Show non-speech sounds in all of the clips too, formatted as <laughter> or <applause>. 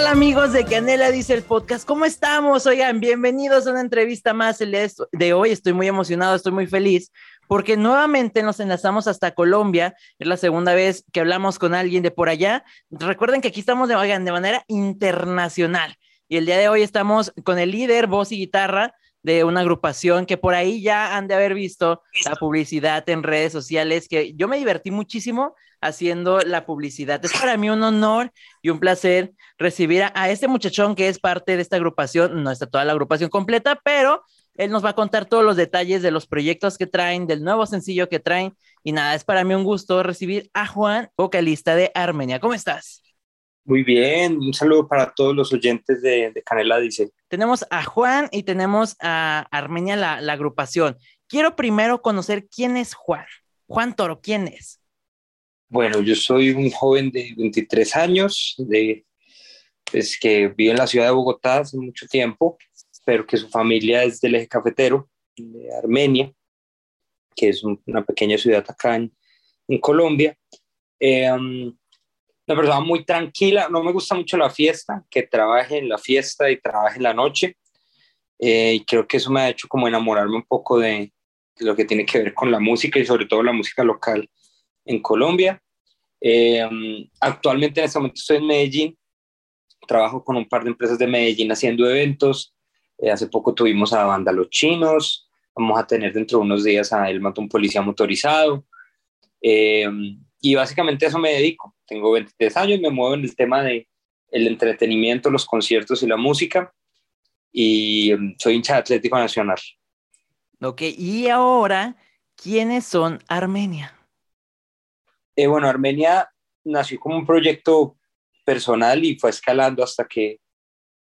tal amigos de Canela dice el podcast? ¿Cómo estamos? Oigan, bienvenidos a una entrevista más el de hoy. Estoy muy emocionado, estoy muy feliz porque nuevamente nos enlazamos hasta Colombia. Es la segunda vez que hablamos con alguien de por allá. Recuerden que aquí estamos de, oigan, de manera internacional. Y el día de hoy estamos con el líder, voz y guitarra de una agrupación que por ahí ya han de haber visto la publicidad en redes sociales, que yo me divertí muchísimo haciendo la publicidad. Es para mí un honor y un placer recibir a, este muchachón que es parte de esta agrupación. No está toda la agrupación completa, pero él nos va a contar todos los detalles de los proyectos que traen, del nuevo sencillo que traen. Y nada, es para mí un gusto recibir a Juan, vocalista de Armenia. ¿Cómo estás? Muy bien, un saludo para todos los oyentes de, Canela Dice. Tenemos a Juan y tenemos a Armenia, la, la agrupación. Quiero primero conocer quién es Juan. Juan Toro, ¿quién es? Bueno, yo soy un joven de 23 años, de, pues, que vive en la ciudad de Bogotá hace mucho tiempo, pero que su familia es del eje cafetero, de Armenia, que es una pequeña ciudad acá en, Colombia. Eh, um, una persona muy tranquila, no me gusta mucho la fiesta, que trabaje en la fiesta y trabaje en la noche. Eh, y creo que eso me ha hecho como enamorarme un poco de, de lo que tiene que ver con la música y sobre todo la música local en Colombia. Eh, actualmente en este momento estoy en Medellín, trabajo con un par de empresas de Medellín haciendo eventos. Eh, hace poco tuvimos a Banda Los Chinos, vamos a tener dentro de unos días a El Matón Policía Motorizado. Eh, y básicamente a eso me dedico. Tengo 23 años, me muevo en el tema de el entretenimiento, los conciertos y la música. Y soy hincha de Atlético Nacional. Ok, y ahora, ¿quiénes son Armenia? Eh, bueno, Armenia nació como un proyecto personal y fue escalando hasta que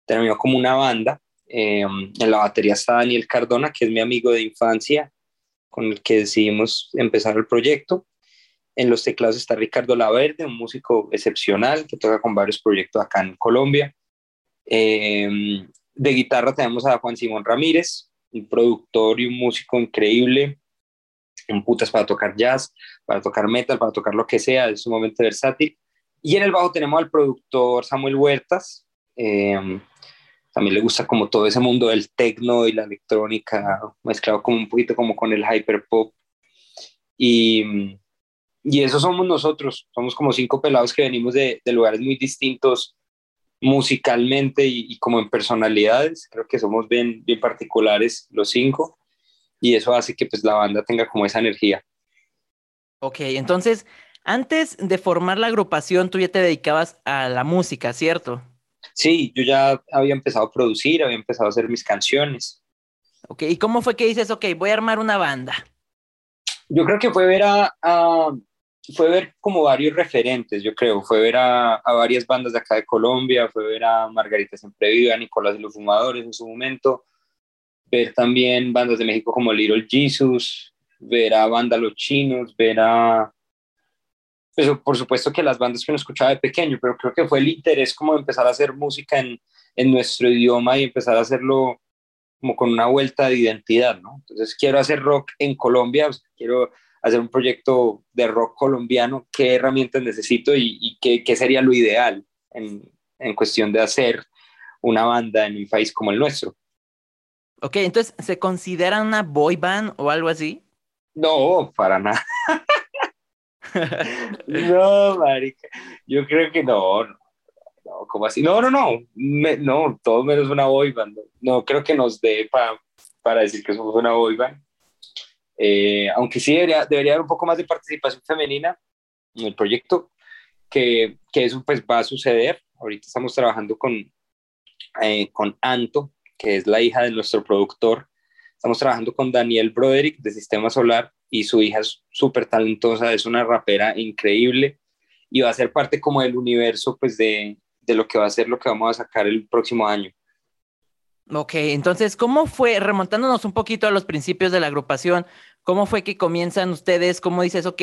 terminó como una banda. Eh, en la batería está Daniel Cardona, que es mi amigo de infancia, con el que decidimos empezar el proyecto. En los teclados está Ricardo Laverde, un músico excepcional que toca con varios proyectos acá en Colombia. Eh, de guitarra tenemos a Juan Simón Ramírez, un productor y un músico increíble, en putas para tocar jazz, para tocar metal, para tocar lo que sea, es sumamente versátil. Y en el bajo tenemos al productor Samuel Huertas, em, también le gusta como todo ese mundo del techno y la electrónica, mezclado como un poquito como con el hyperpop. Y, y eso somos nosotros, somos como cinco pelados que venimos de, de lugares muy distintos musicalmente y, y, como en personalidades, creo que somos bien, bien particulares los cinco y eso hace que pues la banda tenga como esa energía. Ok, entonces, antes de formar la agrupación, tú ya te dedicabas a la música, ¿cierto? Sí, yo ya había empezado a producir, había empezado a hacer mis canciones. Ok, ¿y cómo fue que dices, ok, voy a armar una banda? Yo creo que fue ver a, fue ver como varios referentes, yo creo, fue ver a, a, varias bandas de acá de Colombia, fue ver a Margarita Siempre Viva, a Nicolás y los Fumadores en su momento, ver también bandas de México como Little Jesus, ver a bandas los chinos, ver a... Pues, por supuesto que las bandas que uno escuchaba de pequeño, pero creo que fue el interés como empezar a hacer música en, en nuestro idioma y empezar a hacerlo como con una vuelta de identidad, ¿no? Entonces quiero hacer rock en Colombia, quiero hacer un proyecto de rock colombiano, qué herramientas necesito y, y qué, qué, sería lo ideal en, en cuestión de hacer una banda en un país como el nuestro. Ok, entonces, ¿se considera una boy band o algo así? No, para nada. <laughs> no, marica. Yo creo que no, no, no, ¿cómo así? No, no, no, no, todo menos una boy band. No, creo que nos dé para para decir que somos una boy. Eh, aunque sí debería, debería haber un poco más de participación femenina en el proyecto, que, que eso pues va a suceder. Ahorita estamos trabajando con, eh, con Anto, que es la hija de nuestro productor. Estamos trabajando con Daniel Broderick de Sistema Solar y su hija es súper talentosa, es una rapera increíble y va a ser parte como del universo pues de, de lo que va a ser lo que vamos a sacar el próximo año. Ok, entonces, ¿cómo fue, remontándonos un poquito a los principios de la agrupación, cómo fue que comienzan ustedes? ¿Cómo dices, ok,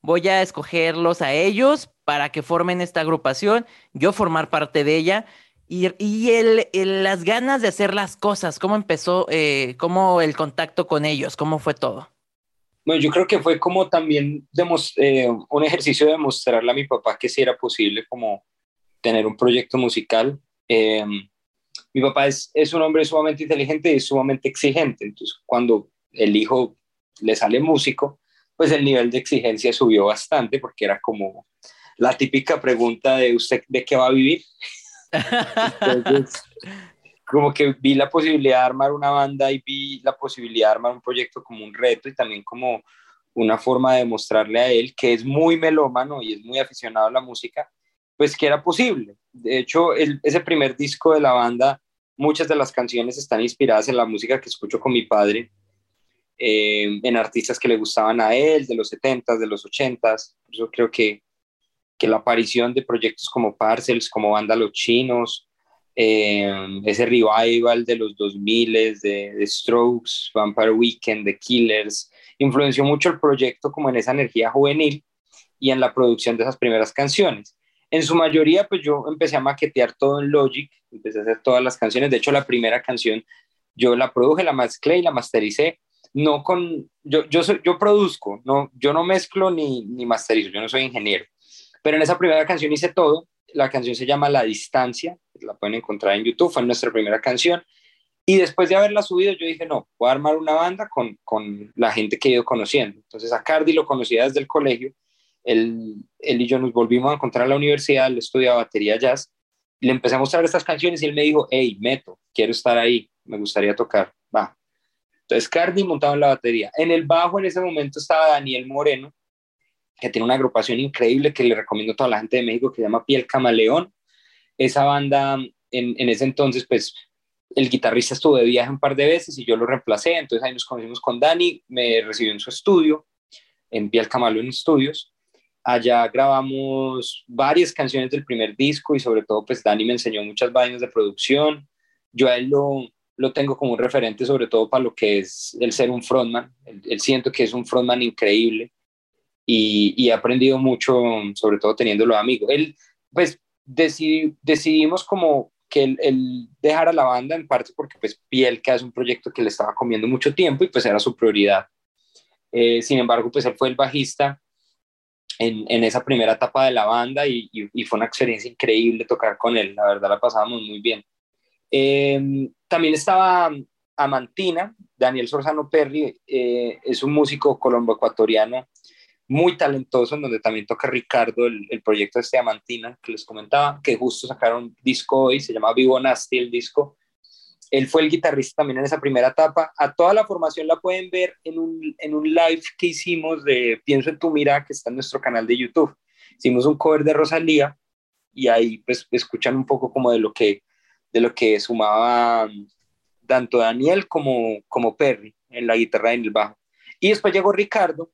voy a escogerlos a ellos para que formen esta agrupación, yo formar parte de ella? Y, y el, las ganas de hacer las cosas, ¿cómo empezó, eh, cómo el contacto con ellos, cómo fue todo? Bueno, yo creo que fue como también eh, un ejercicio de mostrarle a mi papá que sí era posible como tener un proyecto musical. Eh, mi papá es, es un hombre sumamente inteligente y sumamente exigente, entonces cuando el hijo le sale músico, pues el nivel de exigencia subió bastante porque era como la típica pregunta de usted de qué va a vivir. Como que vi la posibilidad de armar una banda y vi la posibilidad de armar un proyecto como un reto y también como una forma de mostrarle a él que es muy melómano y es muy aficionado a la música, pues que era posible. De hecho, el, ese primer disco de la banda, muchas de las canciones están inspiradas en la música que escucho con mi padre, eh, en artistas que le gustaban a él, de los 70s, de los 80s. Yo creo que, que la aparición de proyectos como Parcels, como Banda Los Chinos, eh, ese revival de los 2000 de, de Strokes, Vampire Weekend, The Killers, influenció mucho el proyecto como en esa energía juvenil y en la producción de esas primeras canciones. En su mayoría, pues yo empecé a maquetear todo en Logic, empecé a hacer todas las canciones. De hecho, la primera canción yo la produje, la mezclé y la mastericé. No con, yo, yo, soy, yo produzco, no, yo no mezclo ni, ni masterizo, yo no soy ingeniero. Pero en esa primera canción hice todo. La canción se llama La Distancia, la pueden encontrar en YouTube, fue nuestra primera canción. Y después de haberla subido, yo dije, no, voy a armar una banda con, con la gente que he ido conociendo. Entonces a Cardi lo conocía desde el colegio, él, él y yo nos volvimos a encontrar en la universidad, él estudiaba batería jazz, le empecé a mostrar estas canciones y él me dijo, hey, Meto, quiero estar ahí, me gustaría tocar, va. Entonces Cardi montaba en la batería. En el bajo en ese momento estaba Daniel Moreno, que tiene una agrupación increíble que le recomiendo a toda la gente de México que se llama Piel Camaleón. Esa banda en, en ese entonces pues el guitarrista estuvo de viaje un par de veces y yo lo reemplacé, entonces ahí nos conocimos con Dani, me recibió en su estudio, en Piel en Studios. Allá grabamos varias canciones del primer disco y sobre todo pues Dani me enseñó muchas vainas de producción. Yo a él lo, lo tengo como un referente sobre todo para lo que es el ser un frontman. Él, siento que es un frontman increíble y, y, he aprendido mucho sobre todo teniéndolo amigo. Él pues decidimos como que él, dejara la banda en parte porque pues Piel, que es un proyecto que le estaba comiendo mucho tiempo y pues era su prioridad. Eh, sin embargo, pues él fue el bajista en, en esa primera etapa de la banda y, y, fue una experiencia increíble tocar con él, la verdad la pasábamos muy bien. Em, también estaba Amantina, Daniel Sorzano Perry, eh, es un músico colombo-ecuatoriano muy talentoso, en donde también toca Ricardo, el, el proyecto de Diamantina que les comentaba, que justo sacaron disco hoy, se llama Vivo Nasty el disco. Él fue el guitarrista también en esa primera etapa. A toda la formación la pueden ver en un, en un live que hicimos de Pienso en tu mira, que está en nuestro canal de YouTube. Hicimos un cover de Rosalía y ahí pues escuchan un poco como de lo que, de lo que sumaba tanto Daniel como, como Perry en la guitarra y en el bajo. Y después llegó Ricardo,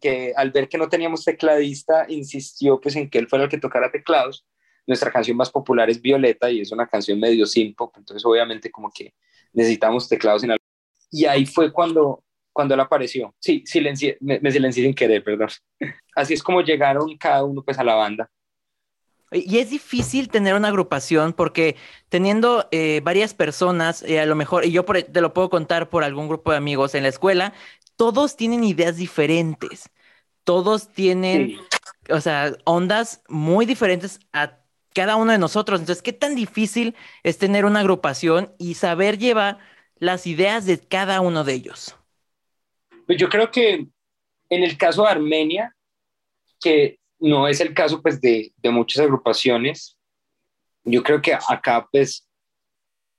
que al ver que no teníamos tecladista, insistió pues en que él fuera el que tocara teclados. Nuestra canción más popular es Violeta y es una canción medio simple, entonces obviamente como que necesitamos teclados Y ahí fue cuando, cuando él apareció. Sí, silencié, me, me silencié sin querer, perdón. <laughs> Así es como llegaron cada uno pues a la banda. Y es difícil tener una agrupación porque teniendo eh, varias personas, eh, a lo mejor, y yo te lo puedo contar por algún grupo de amigos en la escuela, todos tienen ideas diferentes, todos tienen, o sea, ondas muy diferentes a cada uno de nosotros. Entonces, ¿qué tan difícil es tener una agrupación y saber llevar las ideas de cada uno de ellos? Pues yo creo que en el caso de Armenia, que no es el caso pues de, de muchas agrupaciones, yo creo que acá pues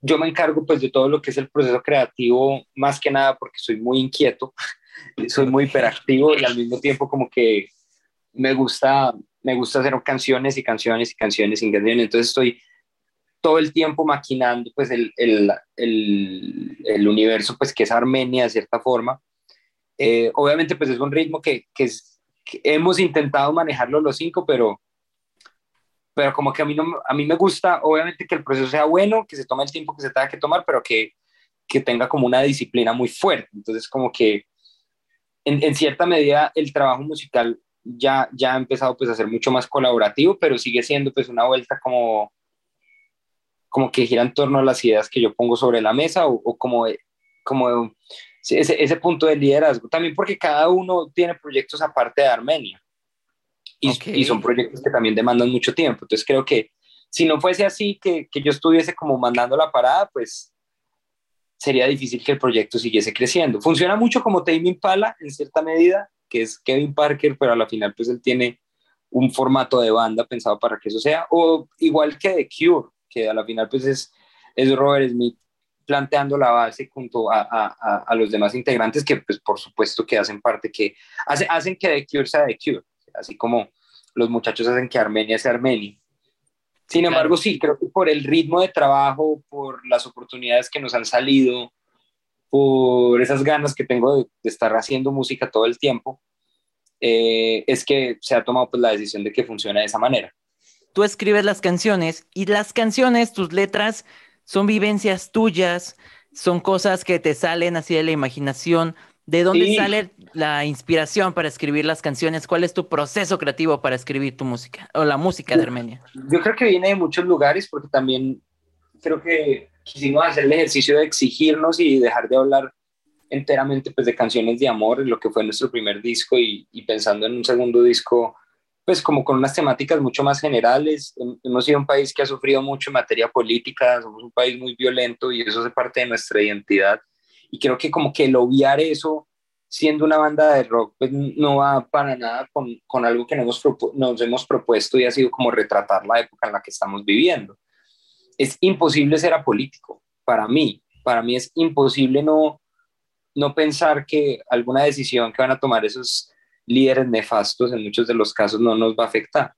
yo me encargo pues de todo lo que es el proceso creativo, más que nada porque soy muy inquieto, <laughs> soy muy hiperactivo y al mismo tiempo como que me gusta, me gusta hacer canciones y canciones y canciones y canciones, entonces estoy todo el tiempo maquinando pues el, el, el, el universo pues que es Armenia de cierta forma. Eh, obviamente pues es un ritmo que, que, que hemos intentado manejarlo los cinco, pero pero como que a mí, no, a mí me gusta, obviamente, que el proceso sea bueno, que se tome el tiempo que se tenga que tomar, pero que, que tenga como una disciplina muy fuerte. Entonces, como que en, en, cierta medida el trabajo musical ya, ya ha empezado pues a ser mucho más colaborativo, pero sigue siendo pues una vuelta como, como que gira en torno a las ideas que yo pongo sobre la mesa o, o como, como ese, ese punto de liderazgo. También porque cada uno tiene proyectos aparte de Armenia y, son proyectos que también demandan mucho tiempo. Entonces creo que si no fuese así, que, que yo estuviese como mandando la parada, pues sería difícil que el proyecto siguiese creciendo. Funciona mucho como Tame Impala en cierta medida, que es Kevin Parker, pero a la final pues él tiene un formato de banda pensado para que eso sea, o igual que The Cure, que a la final pues es, es Robert Smith planteando la base junto a, a, a, los demás integrantes que pues por supuesto que hacen parte, que hace, hacen que The Cure sea The Cure, así como los muchachos hacen que Armenia sea Armenia. Sin embargo, sí, creo que por el ritmo de trabajo, por las oportunidades que nos han salido, por esas ganas que tengo de, estar haciendo música todo el tiempo, eh, es que se ha tomado pues, la decisión de que funcione de esa manera. Tú escribes las canciones y las canciones, tus letras, son vivencias tuyas, son cosas que te salen así de la imaginación. ¿De dónde sale la inspiración para escribir las canciones? ¿Cuál es tu proceso creativo para escribir tu música o la música de Armenia? Yo creo que viene de muchos lugares porque también creo que quisimos hacer el ejercicio de exigirnos y dejar de hablar enteramente pues de canciones de amor, lo que fue nuestro primer disco y, y pensando en un segundo disco pues como con unas temáticas mucho más generales. Hemos sido un país que ha sufrido mucho en materia política, somos un país muy violento y eso es parte de nuestra identidad y creo que como que el obviar eso siendo una banda de rock pues no va para nada con, con algo que nos, nos hemos propuesto y ha sido como retratar la época en la que estamos viviendo. Es imposible ser apolítico, para mí, para mí es imposible no, no pensar que alguna decisión que van a tomar esos líderes nefastos en muchos de los casos no nos va a afectar,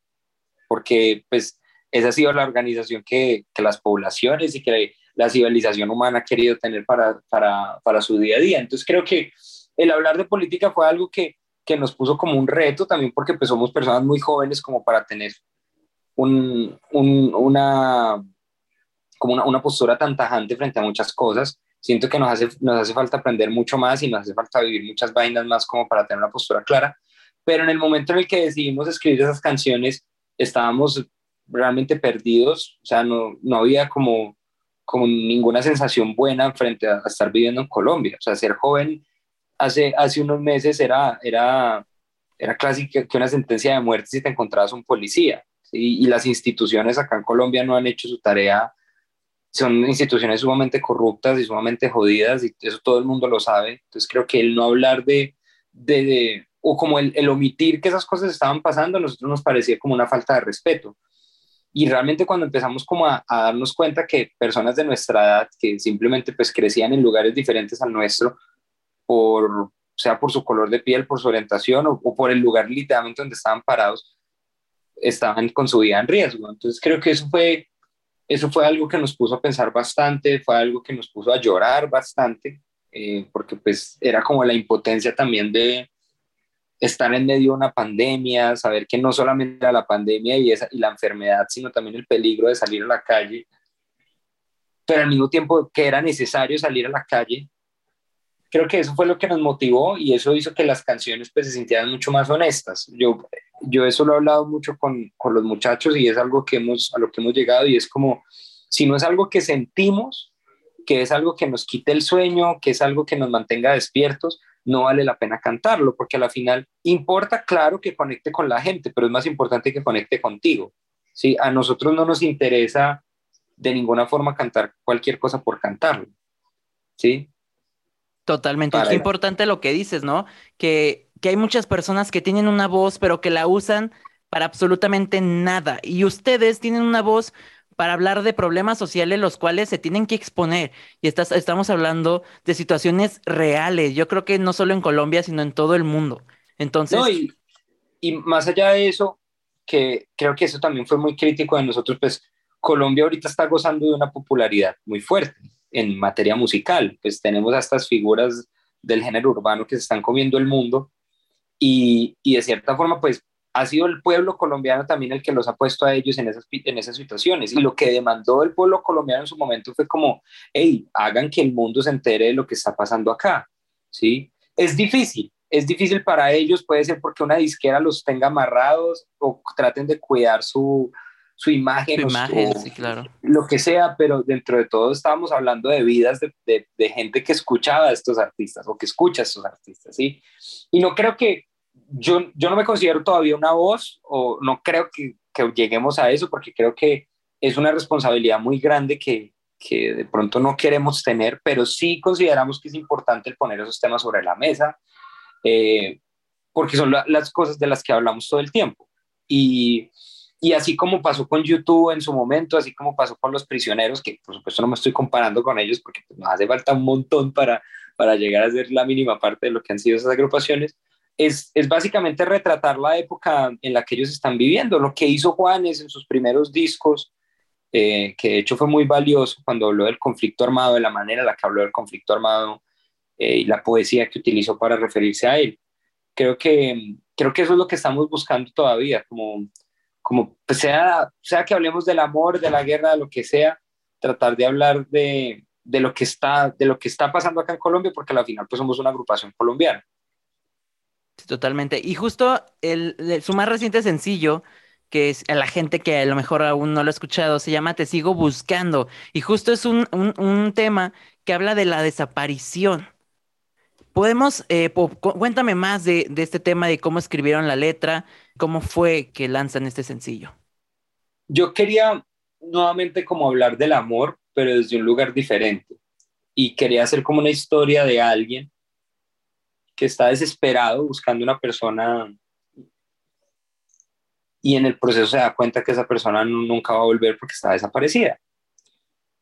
porque pues esa ha sido la organización que, que las poblaciones y que la civilización humana ha querido tener para, para, para su día a día. Entonces creo que el hablar de política fue algo que, que nos puso como un reto también porque pues somos personas muy jóvenes como para tener un, un, una, como una, una, postura tan tajante frente a muchas cosas. Siento que nos hace, nos hace falta aprender mucho más y nos hace falta vivir muchas vainas más como para tener una postura clara. Pero en el momento en el que decidimos escribir esas canciones, estábamos realmente perdidos, o sea, no, no había como como ninguna sensación buena frente a, estar viviendo en Colombia. O sea, ser joven hace, hace unos meses era, era, era casi que, una sentencia de muerte si te encontrabas un policía. Y las instituciones acá en Colombia no han hecho su tarea. Son instituciones sumamente corruptas y sumamente jodidas y eso todo el mundo lo sabe. Entonces creo que el no hablar de, de, o como el, el, omitir que esas cosas estaban pasando, a nosotros nos parecía como una falta de respeto. Y realmente cuando empezamos como a, darnos cuenta que personas de nuestra edad que simplemente pues crecían en lugares diferentes al nuestro, por, sea por su color de piel, por su orientación o, por el lugar literalmente donde estaban parados, estaban con su vida en riesgo. Entonces creo que eso fue, eso fue algo que nos puso a pensar bastante, fue algo que nos puso a llorar bastante, eh, porque pues era como la impotencia también de, estar en medio de una pandemia, saber que no solamente era la pandemia y, y la enfermedad, sino también el peligro de salir a la calle, pero al mismo tiempo que era necesario salir a la calle. Creo que eso fue lo que nos motivó y eso hizo que las canciones pues se sintieran mucho más honestas. Yo, yo eso lo he hablado mucho con, con los muchachos y es algo que hemos, a lo que hemos llegado y es como, si no es algo que sentimos, que es algo que nos quite el sueño, que es algo que nos mantenga despiertos, no vale la pena cantarlo, porque a la final importa, claro, que conecte con la gente, pero es más importante que conecte contigo. ¿sí? A nosotros no nos interesa de ninguna forma cantar cualquier cosa por cantarlo. ¿sí? Totalmente. Es importante lo que dices, ¿no? Que, que hay muchas personas que tienen una voz, pero que la usan para absolutamente nada. Y ustedes tienen una voz para hablar de problemas sociales los cuales se tienen que exponer. Y estamos hablando de situaciones reales. Yo creo que no solo en Colombia, sino en todo el mundo. Entonces... y, y, más allá de eso, que creo que eso también fue muy crítico de nosotros, pues Colombia ahorita está gozando de una popularidad muy fuerte en materia musical. Pues tenemos a estas figuras del género urbano que se están comiendo el mundo y, y de cierta forma, pues ha sido el pueblo colombiano también el que los ha puesto a ellos en esas, en esas situaciones. Y lo que demandó el pueblo colombiano en su momento fue como, hey, hagan que el mundo se entere de lo que está pasando acá. ¿Sí? Es difícil, es difícil para ellos, puede ser porque una disquera los tenga amarrados o traten de cuidar su, su imagen, imagen sí, claro. lo que sea, pero dentro de todo estábamos hablando de vidas de, de, gente que escuchaba a estos artistas o que escucha a estos artistas, ¿sí? Y no creo que yo, yo no me considero todavía una voz o no creo que, que lleguemos a eso porque creo que es una responsabilidad muy grande que, que de pronto no queremos tener, pero sí consideramos que es importante el poner esos temas sobre la mesa, eh, porque son las cosas de las que hablamos todo el tiempo. Y, y, así como pasó con YouTube en su momento, así como pasó con los prisioneros, que por supuesto no me estoy comparando con ellos porque pues, nos hace falta un montón para, para llegar a ser la mínima parte de lo que han sido esas agrupaciones, es, es, básicamente retratar la época en la que ellos están viviendo. Lo que hizo Juanes en sus primeros discos, eh, que de hecho fue muy valioso cuando habló del conflicto armado, de la manera en la que habló del conflicto armado eh, y la poesía que utilizó para referirse a él. Creo que, creo que eso es lo que estamos buscando todavía, como, como pues sea, sea que hablemos del amor, de la guerra, de lo que sea, tratar de hablar de, de, lo, que está, de lo que está pasando acá en Colombia, porque al final pues somos una agrupación colombiana. Totalmente. Y justo el, su más reciente sencillo, que es a la gente que a lo mejor aún no lo ha escuchado, se llama Te sigo buscando. Y justo es un, un, tema que habla de la desaparición. Podemos, eh, cuéntame más de, de, este tema, de cómo escribieron la letra, cómo fue que lanzan este sencillo. Yo quería nuevamente como hablar del amor, pero desde un lugar diferente. Y quería hacer como una historia de alguien que está desesperado buscando una persona y en el proceso se da cuenta que esa persona nunca va a volver porque está desaparecida.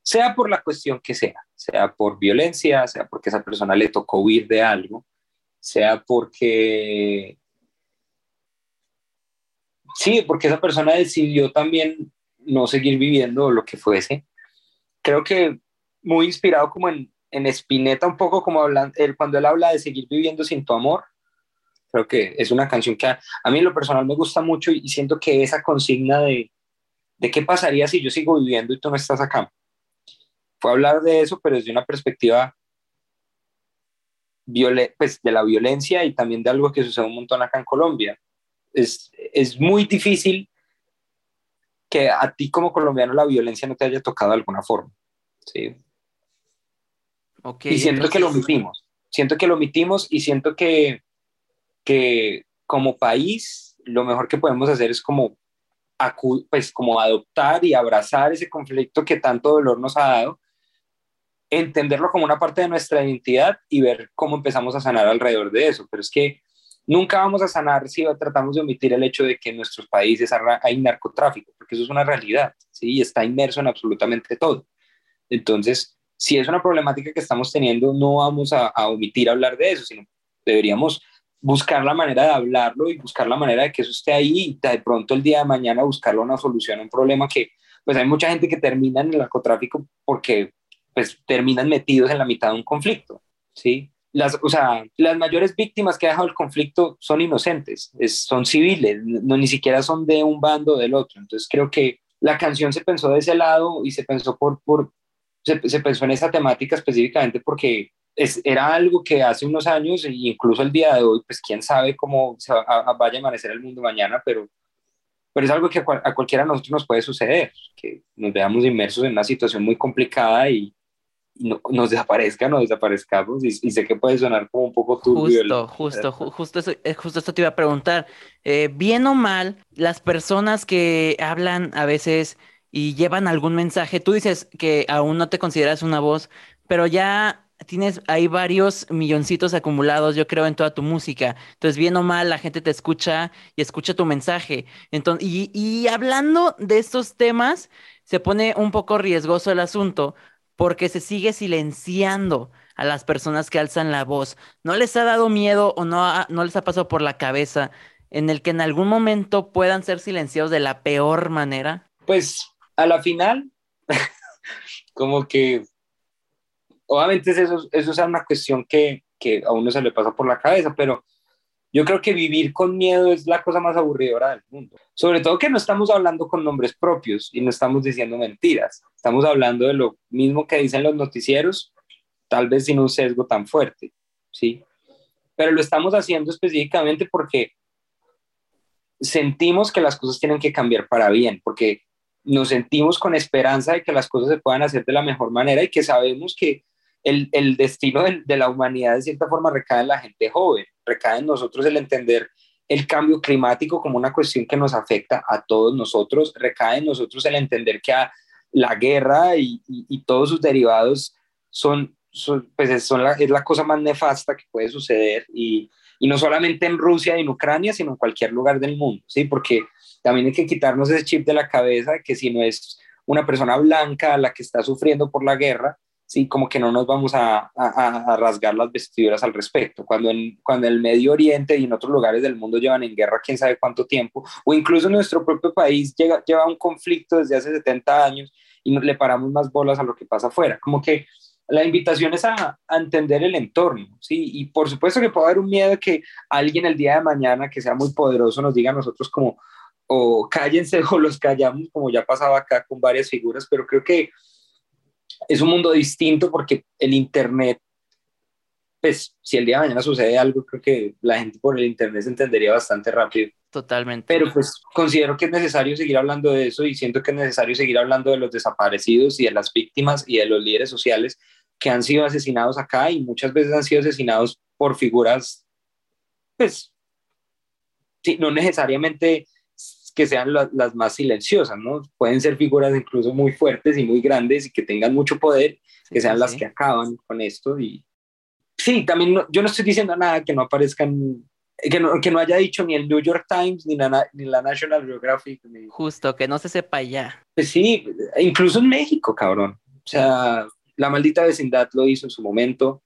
Sea por la cuestión que sea, sea por violencia, sea porque esa persona le tocó huir de algo, sea porque... Sí, porque esa persona decidió también no seguir viviendo lo que fuese. Creo que muy inspirado como en, en Spinetta un poco como hablan, cuando él habla de seguir viviendo sin tu amor, creo que es una canción que a, mí lo personal me gusta mucho y, siento que esa consigna de, de qué pasaría si yo sigo viviendo y tú no estás acá, fue hablar de eso, pero desde una perspectiva pues, de la violencia y también de algo que sucede un montón acá en Colombia. Es, es muy difícil que a ti como colombiano la violencia no te haya tocado de alguna forma. ¿sí? Y siento que lo omitimos, siento que lo omitimos y siento que, que como país lo mejor que podemos hacer es como, pues como adoptar y abrazar ese conflicto que tanto dolor nos ha dado, entenderlo como una parte de nuestra identidad y ver cómo empezamos a sanar alrededor de eso. Pero es que nunca vamos a sanar si tratamos de omitir el hecho de que en nuestros países hay narcotráfico, porque eso es una realidad, ¿sí? Y está inmerso en absolutamente todo. Entonces, si es una problemática que estamos teniendo, no vamos a, omitir hablar de eso, sino deberíamos buscar la manera de hablarlo y buscar la manera de que eso esté ahí y de pronto el día de mañana buscarle una solución a un problema que pues hay mucha gente que termina en el narcotráfico porque pues terminan metidos en la mitad de un conflicto, ¿sí? Las, o sea, las mayores víctimas que ha dejado el conflicto son inocentes, son civiles, no, ni siquiera son de un bando del otro. Entonces creo que la canción se pensó de ese lado y se pensó por, por, se, pensó en esa temática específicamente porque es, era algo que hace unos años e incluso el día de hoy, pues quién sabe cómo se va, a, vaya a amanecer el mundo mañana, pero, pero es algo que a, cualquiera de nosotros nos puede suceder, que nos veamos inmersos en una situación muy complicada y, nos desaparezcan o desaparezcamos y, sé que puede sonar como un poco turbio. Justo, justo, justo, eso, eh, justo esto te iba a preguntar. Eh, bien o mal, las personas que hablan a veces y llevan algún mensaje. Tú dices que aún no te consideras una voz, pero ya tienes ahí varios milloncitos acumulados, yo creo, en toda tu música. Entonces, bien o mal, la gente te escucha y escucha tu mensaje. Entonces, y, hablando de estos temas, se pone un poco riesgoso el asunto porque se sigue silenciando a las personas que alzan la voz. ¿No les ha dado miedo o no, no les ha pasado por la cabeza en el que en algún momento puedan ser silenciados de la peor manera? Pues a la final, <laughs> como que, obviamente eso, eso es una cuestión que, que a uno se le pasa por la cabeza, pero yo creo que vivir con miedo es la cosa más aburridora del mundo. Sobre todo que no estamos hablando con nombres propios y no estamos diciendo mentiras. Estamos hablando de lo mismo que dicen los noticieros, tal vez sin un sesgo tan fuerte, ¿sí? Pero lo estamos haciendo específicamente porque sentimos que las cosas tienen que cambiar para bien, porque nos sentimos con esperanza de que las cosas se puedan hacer de la mejor manera y que sabemos que el, destino de, la humanidad de cierta forma recae en la gente joven, recae en nosotros el entender el cambio climático como una cuestión que nos afecta a todos nosotros, recae en nosotros el entender que la guerra y, todos sus derivados son, pues es, la, es la cosa más nefasta que puede suceder y, y no solamente en Rusia y en Ucrania, sino en cualquier lugar del mundo, ¿sí? Porque también hay que quitarnos ese chip de la cabeza que si no es una persona blanca la que está sufriendo por la guerra, sí, como que no nos vamos a, a, rasgar las vestiduras al respecto. Cuando en, cuando el Medio Oriente y en otros lugares del mundo llevan en guerra quién sabe cuánto tiempo, o incluso en nuestro propio país llega, lleva un conflicto desde hace 70 años y no, le paramos más bolas a lo que pasa afuera. Como que la invitación es a, a, entender el entorno, ¿sí? Y por supuesto que puede haber un miedo que alguien el día de mañana que sea muy poderoso nos diga a nosotros como, o cállense <laughs> o los callamos, como ya pasaba acá con varias figuras, pero creo que es un mundo distinto porque el Internet, pues si el día de mañana sucede algo, creo que la gente por el Internet se entendería bastante rápido. Totalmente. Pero pues considero que es necesario seguir hablando de eso y siento que es necesario seguir hablando de los desaparecidos y de las víctimas y de los líderes sociales que han sido asesinados acá y muchas veces han sido asesinados por figuras, pues, sí, no necesariamente que sean las más silenciosas, ¿no? Pueden ser figuras incluso muy fuertes y muy grandes y que tengan mucho poder, que sean las que acaban con esto. Y sí, también yo no estoy diciendo nada que no aparezcan, que no, que no haya dicho ni el New York Times ni la, ni la National Geographic. Justo, que no se sepa ya. Pues sí, incluso en México, cabrón. O sea, la maldita vecindad lo hizo en su momento.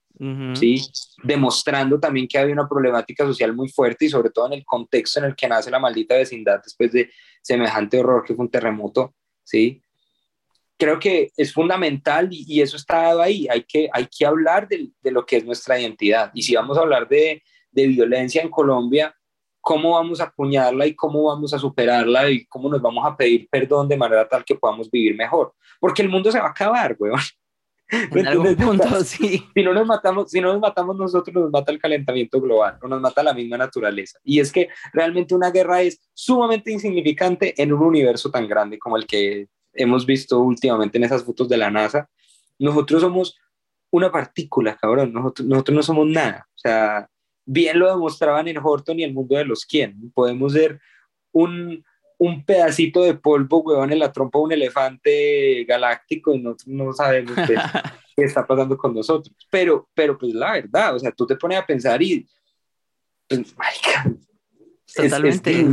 ¿sí? Demostrando también que había una problemática social muy fuerte y sobre todo en el contexto en el que nace la maldita vecindad después de semejante horror que fue un terremoto, ¿sí? Creo que es fundamental y, eso está dado ahí, hay que, hay que hablar de, de, lo que es nuestra identidad y si vamos a hablar de, de violencia en Colombia, cómo vamos a acuñarla y cómo vamos a superarla y cómo nos vamos a pedir perdón de manera tal que podamos vivir mejor. Porque el mundo se va a acabar, weón. En algún punto, <laughs> sí. Si no, nos matamos, si no nos matamos nosotros, nos mata el calentamiento global, o nos mata la misma naturaleza. Y es que realmente una guerra es sumamente insignificante en un universo tan grande como el que hemos visto últimamente en esas fotos de la NASA. Nosotros somos una partícula, cabrón. Nosotros, nosotros no somos nada. O sea, bien lo demostraban en Horton y el mundo de los quién. Podemos ser un, un pedacito de polvo, huevón, en la trompa de un elefante galáctico y nosotros no sabemos <laughs> qué, está pasando con nosotros. Pero, pero pues la verdad, o sea, tú te pones a pensar y, pues, Totalmente.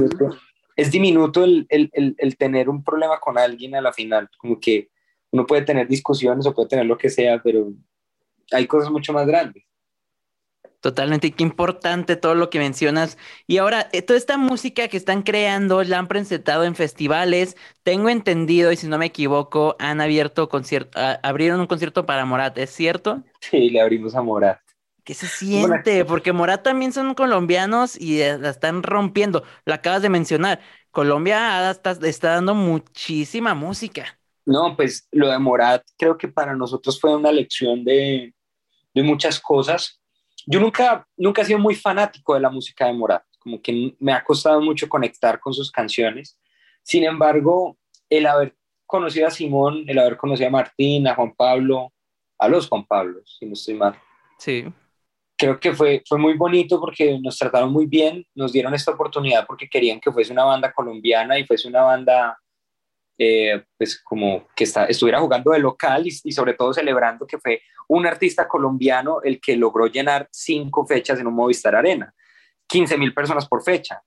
Es, diminuto, el, el, el, el, tener un problema con alguien a la final, como que uno puede tener discusiones o puede tener lo que sea, pero hay cosas mucho más grandes. Totalmente, qué importante todo lo que mencionas. Y ahora, eh, toda esta música que están creando, la han presentado en festivales. Tengo entendido, y si no me equivoco, han abierto concierto, abrieron un concierto para Morat, ¿es cierto? Sí, le abrimos a Morat. ¿Qué se siente? Porque Morat también son colombianos y eh, la están rompiendo. Lo acabas de mencionar. Colombia está, está dando muchísima música. No, pues lo de Morat creo que para nosotros fue una lección de, de muchas cosas yo nunca, nunca he sido muy fanático de la música de Morat, como que me ha costado mucho conectar con sus canciones. Sin embargo, el haber conocido a Simón, el haber conocido a Martín, a Juan Pablo, a los Juan Pablos, si no estoy mal. Sí. Creo que fue, fue muy bonito porque nos trataron muy bien, nos dieron esta oportunidad porque querían que fuese una banda colombiana y fuese una banda eh, pues como que está, estuviera jugando de local y, sobre todo celebrando que fue un artista colombiano el que logró llenar cinco fechas en un Movistar Arena, 15 mil personas por fecha,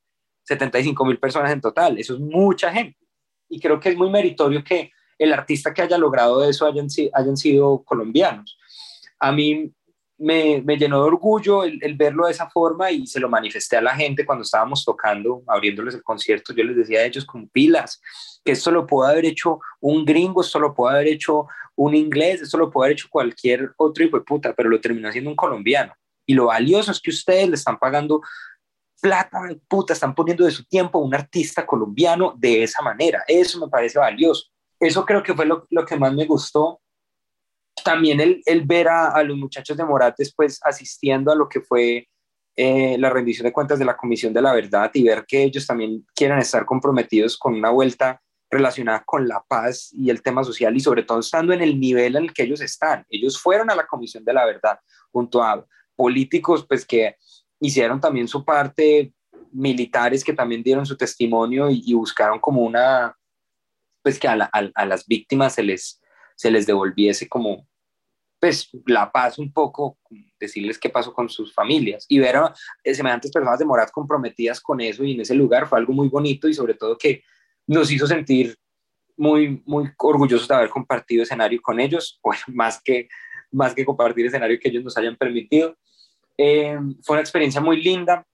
75 mil personas en total, eso es mucha gente. Y creo que es muy meritorio que el artista que haya logrado eso hayan, hayan sido colombianos. A mí me, me, llenó de orgullo el, verlo de esa forma y se lo manifesté a la gente cuando estábamos tocando, abriéndoles el concierto. Yo les decía a ellos con pilas, que esto lo puede haber hecho un gringo, esto lo puede haber hecho un inglés, esto lo puede haber hecho cualquier otro hijo de puta, pero lo terminó haciendo un colombiano. Y lo valioso es que ustedes le están pagando plata, puta, están poniendo de su tiempo a un artista colombiano de esa manera. Eso me parece valioso. Eso creo que fue lo que más me gustó. También el, el ver a, a, los muchachos de Morat después asistiendo a lo que fue eh, la rendición de cuentas de la Comisión de la Verdad y ver que ellos también quieren estar comprometidos con una vuelta relacionada con la paz y el tema social y sobre todo estando en el nivel en el que ellos están. Ellos fueron a la Comisión de la Verdad junto a políticos pues que hicieron también su parte militares que también dieron su testimonio y, buscaron como una, pues que a, a, las víctimas se les, se les devolviese como, pues la paz un poco, decirles qué pasó con sus familias y ver a semejantes personas de Morat comprometidas con eso y en ese lugar fue algo muy bonito y sobre todo que nos hizo sentir muy, muy orgullosos de haber compartido escenario con ellos, <laughs> bueno, más que, más que compartir escenario que ellos nos hayan permitido. Eh, fue una experiencia muy linda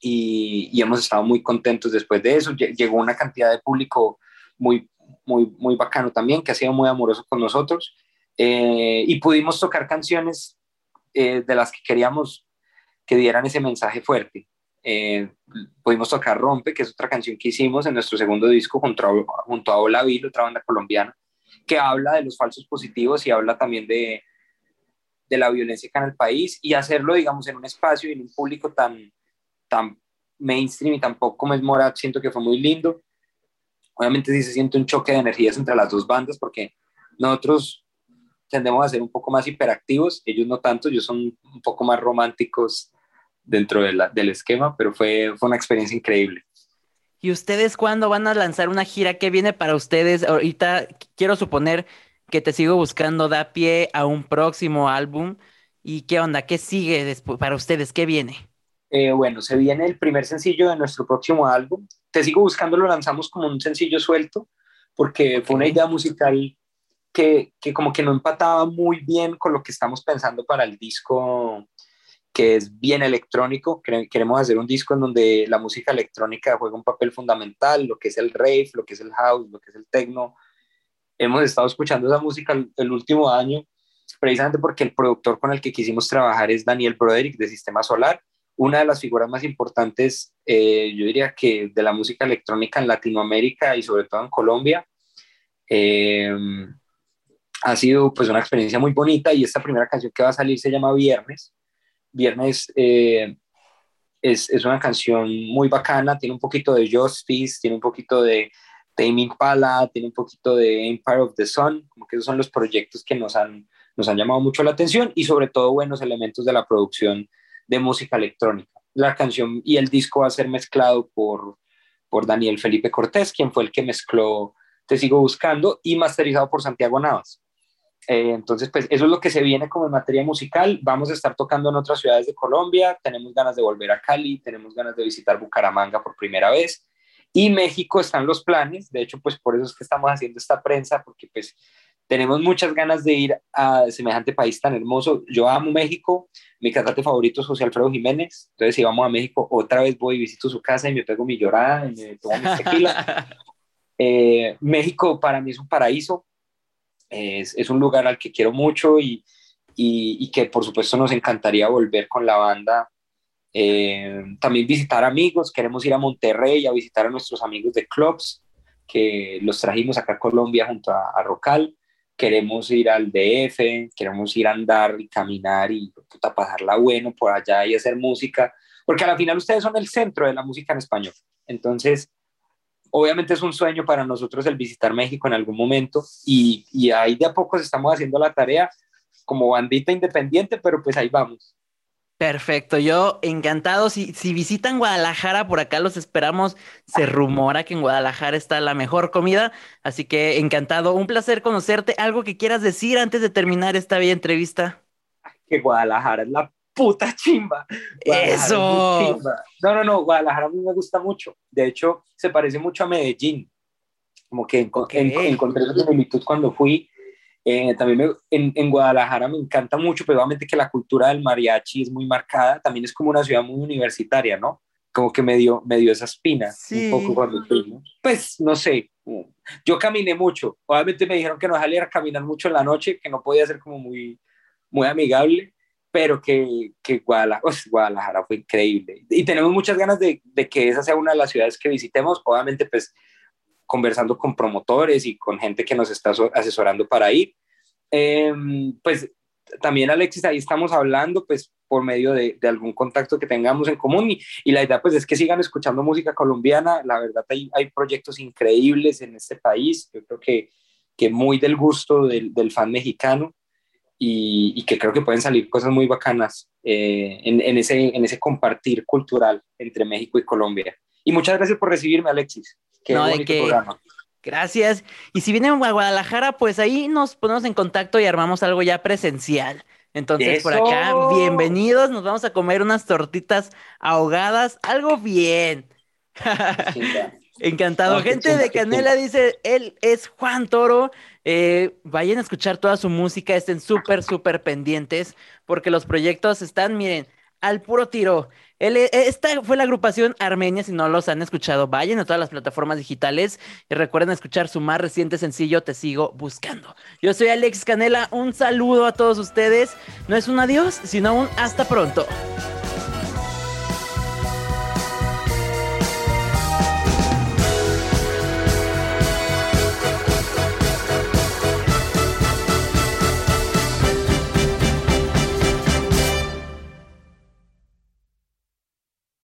y, y, hemos estado muy contentos después de eso. Llegó una cantidad de público muy, muy, muy bacano también, que ha sido muy amoroso con nosotros. Eh, y pudimos tocar canciones eh, de las que queríamos que dieran ese mensaje fuerte. Eh, pudimos tocar Rompe, que es otra canción que hicimos en nuestro segundo disco junto a, junto a Ola Vil, otra banda colombiana, que habla de los falsos positivos y habla también de, de la violencia acá en el país y hacerlo, digamos, en un espacio y en un público tan, tan mainstream y tan poco como es Morat, siento que fue muy lindo. Obviamente sí se siente un choque de energías entre las dos bandas porque nosotros tendemos a ser un poco más hiperactivos, ellos no tanto, ellos son un poco más románticos dentro del esquema, pero fue, fue una experiencia increíble. ¿Y ustedes cuándo van a lanzar una gira? ¿Qué viene para ustedes? Ahorita quiero suponer que te sigo buscando, da pie a un próximo álbum. ¿Y qué onda? ¿Qué sigue después para ustedes? ¿Qué viene? Eh, bueno, se viene el primer sencillo de nuestro próximo álbum. Te sigo buscando, lo lanzamos como un sencillo suelto, porque fue una idea musical que, que como que no empataba muy bien con lo que estamos pensando para el disco que es bien electrónico. Queremos hacer un disco en donde la música electrónica juega un papel fundamental, lo que es el rave, lo que es el house, lo que es el techno. Hemos estado escuchando esa música el, último año, precisamente porque el productor con el que quisimos trabajar es Daniel Broderick de Sistema Solar, una de las figuras más importantes, eh, yo diría que de la música electrónica en Latinoamérica y sobre todo en Colombia. Eh, ha sido pues una experiencia muy bonita y esta primera canción que va a salir se llama Viernes Viernes eh, es, es, una canción muy bacana, tiene un poquito de Justice, tiene un poquito de Tame Impala, tiene un poquito de Empire of the Sun, como que esos son los proyectos que nos han, nos han llamado mucho la atención y sobre todo buenos elementos de la producción de música electrónica. La canción y el disco va a ser mezclado por, por Daniel Felipe Cortés, quien fue el que mezcló Te Sigo Buscando, y masterizado por Santiago Navas. Eh, entonces, pues eso es lo que se viene como en materia musical. Vamos a estar tocando en otras ciudades de Colombia, tenemos ganas de volver a Cali, tenemos ganas de visitar Bucaramanga por primera vez. Y México están los planes, de hecho, pues por eso es que estamos haciendo esta prensa, porque pues tenemos muchas ganas de ir a semejante país tan hermoso. Yo amo México, mi cantante favorito es José Alfredo Jiménez, entonces si vamos a México, otra vez voy y visito su casa y me pego mi llorada y me tomo mi tequila. <laughs> Eh, México para mí es un paraíso, es, un lugar al que quiero mucho y, y, que por supuesto nos encantaría volver con la banda. Eh, también visitar amigos, queremos ir a Monterrey a visitar a nuestros amigos de clubs que los trajimos acá a Colombia junto a, Rocal. Queremos ir al DF, queremos ir a andar y caminar y puta, pasarla bueno por allá y hacer música, porque al final ustedes son el centro de la música en español. Entonces, obviamente es un sueño para nosotros el visitar México en algún momento y, y ahí de a poco estamos haciendo la tarea como bandita independiente, pero pues ahí vamos. Perfecto, yo encantado. Si, si visitan Guadalajara, por acá los esperamos. Se rumora que en Guadalajara está la mejor comida, así que encantado. Un placer conocerte. ¿Algo que quieras decir antes de terminar esta bella entrevista? Que Guadalajara es la puta chimba. Eso. No, no, no, Guadalajara a mí me gusta mucho. De hecho, se parece mucho a Medellín. Como que encontré esa similitud cuando fui. Eh, también en, en, Guadalajara me encanta mucho, pero obviamente que la cultura del mariachi es muy marcada. También es como una ciudad muy universitaria, ¿no? Como que me dio, me dio esa espina un poco cuando fui, ¿no? Pues, no sé, yo caminé mucho. Obviamente me dijeron que no saliera a caminar mucho en la noche, que no podía ser como muy, muy amigable pero que, que Guadalajara, fue increíble. Y tenemos muchas ganas de, que esa sea una de las ciudades que visitemos, obviamente pues conversando con promotores y con gente que nos está asesorando para ir. Em, pues también Alexis, ahí estamos hablando pues por medio de, algún contacto que tengamos en común y, y, la idea pues es que sigan escuchando música colombiana, la verdad hay, hay proyectos increíbles en este país, yo creo que, muy del gusto del fan mexicano y, que creo que pueden salir cosas muy bacanas eh, en, ese, en ese compartir cultural entre México y Colombia. Y muchas gracias por recibirme, Alexis. Qué no, bonito programa. Gracias. Y si vienen a Guadalajara, pues ahí nos ponemos en contacto y armamos algo ya presencial. Entonces, por acá, bienvenidos. Nos vamos a comer unas tortitas ahogadas, algo bien. <laughs> Encantado. Gente de Canela dice, él es Juan Toro. Eh, vayan a escuchar toda su música, estén súper, súper pendientes, porque los proyectos están, miren, al puro tiro. Eh, esta fue la agrupación Armenia, si no los han escuchado, vayan a todas las plataformas digitales y recuerden escuchar su más reciente sencillo, Te sigo buscando. Yo soy Alex Canela, un saludo a todos ustedes. No es un adiós, sino un hasta pronto.